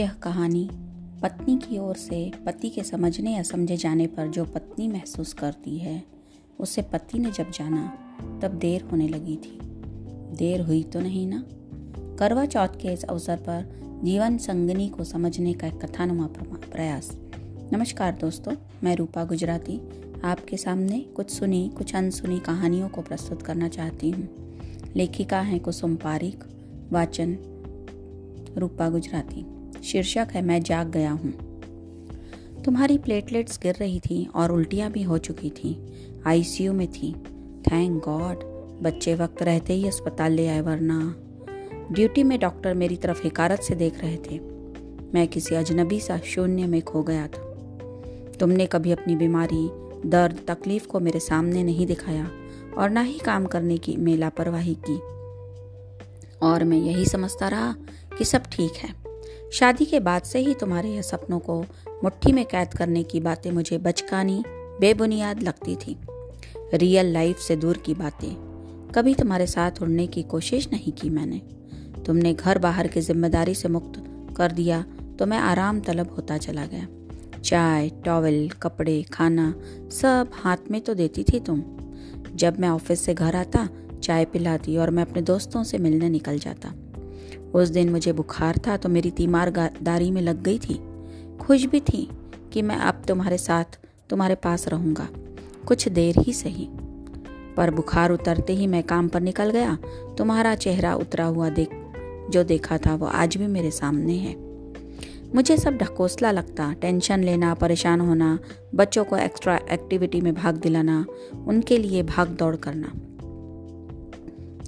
यह कहानी पत्नी की ओर से पति के समझने या समझे जाने पर जो पत्नी महसूस करती है, उसे पति ने जब जाना, तब देर होने लगी थी। देर हुई तो नहीं ना? करवा चौथ के इस अवसर पर जीवन संगनी को समझने का एक कथानुमा प्रयास। नमस्कार दोस्तों, मैं रूपा गुजराती, आपके सामने कुछ सुनी, कुछ अनसुनी कहानियों को प्रस्तुत करना चाहती हूँ। लेखिका हैं कुसुम पारिक, वाचन रूपा गुजराती। शीर्षक है, मैं जाग गया हूँ। तुम्हारी प्लेटलेट्स गिर रही थी और उल्टियाँ भी हो चुकी थी। आईसीयू में थी। थैंक गॉड, बच्चे वक्त रहते ही अस्पताल ले आए, वरना। ड्यूटी में डॉक्टर मेरी तरफ़ हिकारत से देख रहे थे। मैं किसी अजनबी सा शून्य में खो गया था। तुमने कभी अपनी बीमारी, दर्द, तकलीफ़ को मेरे सामने नहीं दिखाया और ना ही काम करने की में लापरवाही की। और मैं यही समझता रहा कि सब ठीक है। शादी के बाद से ही तुम्हारे यह सपनों को मुट्ठी में कैद करने की बातें मुझे बचकानी, बेबुनियाद लगती थी। रियल लाइफ से दूर की बातें। कभी तुम्हारे साथ उड़ने की कोशिश नहीं की मैंने। तुमने घर बाहर की ज़िम्मेदारी से मुक्त कर दिया तो मैं आराम तलब होता चला गया। चाय टॉवल कपड़े, खाना, सब हाथ में तो देती थी तुम। जब मैं ऑफ़िस से घर आता, चाय पिलाती और मैं अपने दोस्तों से मिलने निकल जाता। उस दिन मुझे बुखार था तो मेरी तीमारदारी में लग गई थी। खुश भी थी कि मैं अब तुम्हारे साथ, तुम्हारे पास रहूँगा। कुछ देर ही सही। पर बुखार उतरते ही मैं काम पर निकल गया। तुम्हारा चेहरा उतरा हुआ देख, जो देखा था वो आज भी मेरे सामने है। मुझे सब ढकोसला लगता। टेंशन लेना, परेशान होना, बच्चों को एक्स्ट्रा एक्टिविटी में भाग दिलाना, उनके लिए भाग दौड़ करना।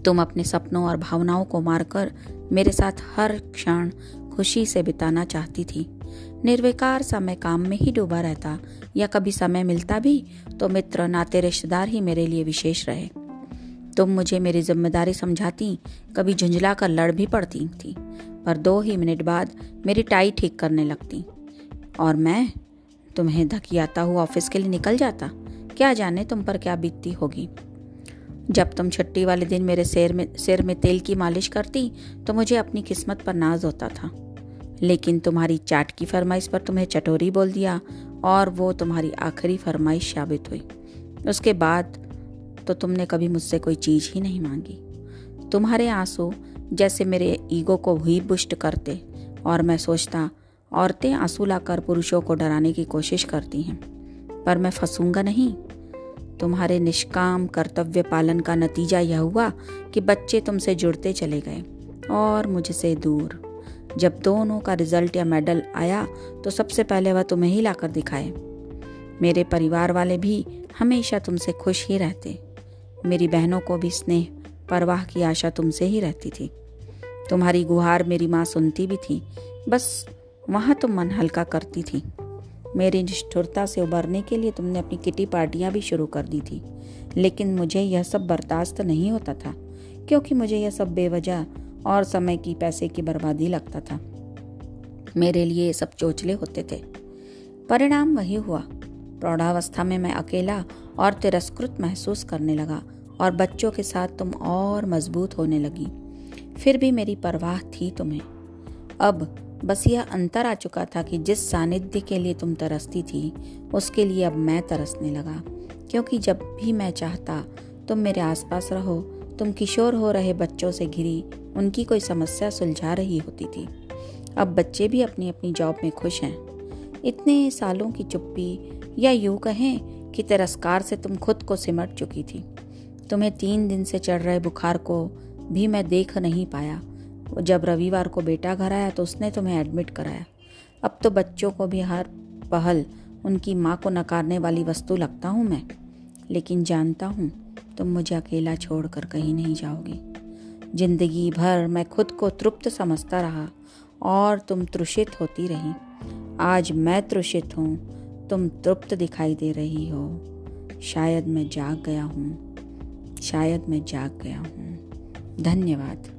तुम अपने सपनों और भावनाओं को मारकर मेरे साथ हर क्षण खुशी से बिताना चाहती थी। निर्विकार सा मैं काम में ही डूबा रहता, या कभी समय मिलता भी तो मित्र नाते रिश्तेदार ही मेरे लिए विशेष रहे। तुम मुझे मेरी ज़िम्मेदारी समझाती, कभी झुंझला कर लड़ भी पड़ती थी, पर दो ही मिनट बाद मेरी टाई ठीक करने लगती। और मैं? तुम्हें धकियाता हुआ ऑफ़िस के लिए निकल जाता? क्या जाने तुम पर क्या बीतती होगी? जब तुम छुट्टी वाले दिन मेरे सिर में सिर में तेल की मालिश करती तो मुझे अपनी किस्मत पर नाज होता था। लेकिन तुम्हारी चाट की फरमाइश पर तुम्हें चटोरी बोल दिया, और वो तुम्हारी आखिरी फरमाइश साबित हुई। उसके बाद तो तुमने कभी मुझसे कोई चीज़ ही नहीं मांगी। तुम्हारे आँसू जैसे मेरे ईगो को हुई बुष्ट करते, और मैं सोचता, औरतें आँसू लाकर पुरुषों को डराने की कोशिश करती हैं, पर मैं फंसूँगा नहीं। तुम्हारे निष्काम कर्तव्य पालन का नतीजा यह हुआ कि बच्चे तुमसे जुड़ते चले गए और मुझसे दूर। जब दोनों का रिज़ल्ट या मेडल आया तो सबसे पहले वह तुम्हें ही लाकर दिखाए। मेरे परिवार वाले भी हमेशा तुमसे खुश ही रहते। मेरी बहनों को भी स्नेह, परवाह की आशा तुमसे ही रहती थी। तुम्हारी गुहार मेरी माँ सुनती भी थी। बस वहाँ तुम मन हल्का करती थी। मेरी निष्ठुरता से उबरने के लिए तुमने अपनी किटी पार्टियाँ भी शुरू कर दी थी। लेकिन मुझे यह सब बर्दाश्त नहीं होता था, क्योंकि मुझे यह सब बेवजह और समय की पैसे की बर्बादी लगता था। मेरे लिए सब चोचले होते थे। परिणाम वही हुआ। प्रौढ़ावस्था में मैं अकेला और तिरस्कृत महसूस करने लगा और बच्चों के साथ तुम और मज़बूत होने लगी। फिर भी मेरी परवाह थी तुम्हें। अब बस यह अंतर आ चुका था कि जिस सानिध्य के लिए तुम तरसती थी, उसके लिए अब मैं तरसने लगा। क्योंकि जब भी मैं चाहता, तुम मेरे आसपास रहो, तुम किशोर हो रहे बच्चों से घिरी, उनकी कोई समस्या सुलझा रही होती थी। अब बच्चे भी अपनी अपनी जॉब में खुश हैं। इतने सालों की चुप्पी, या यूँ कहें कि तिरस्कार से तुम खुद को सिमट चुकी थी। तुम्हें तीन दिन से चढ़ रहे बुखार को भी मैं देख नहीं पाया। जब रविवार को बेटा घर आया तो उसने तुम्हें एडमिट कराया। अब तो बच्चों को भी हर पहल, उनकी माँ को नकारने वाली वस्तु लगता हूँ मैं। लेकिन जानता हूँ, तुम मुझे अकेला छोड़कर कहीं नहीं जाओगी। ज़िंदगी भर मैं खुद को तृप्त समझता रहा और तुम तृषित होती रही। आज मैं तृषित हूँ, तुम तृप्त दिखाई दे रही हो। शायद मैं जाग गया हूँ, शायद मैं जाग गया हूँ। धन्यवाद।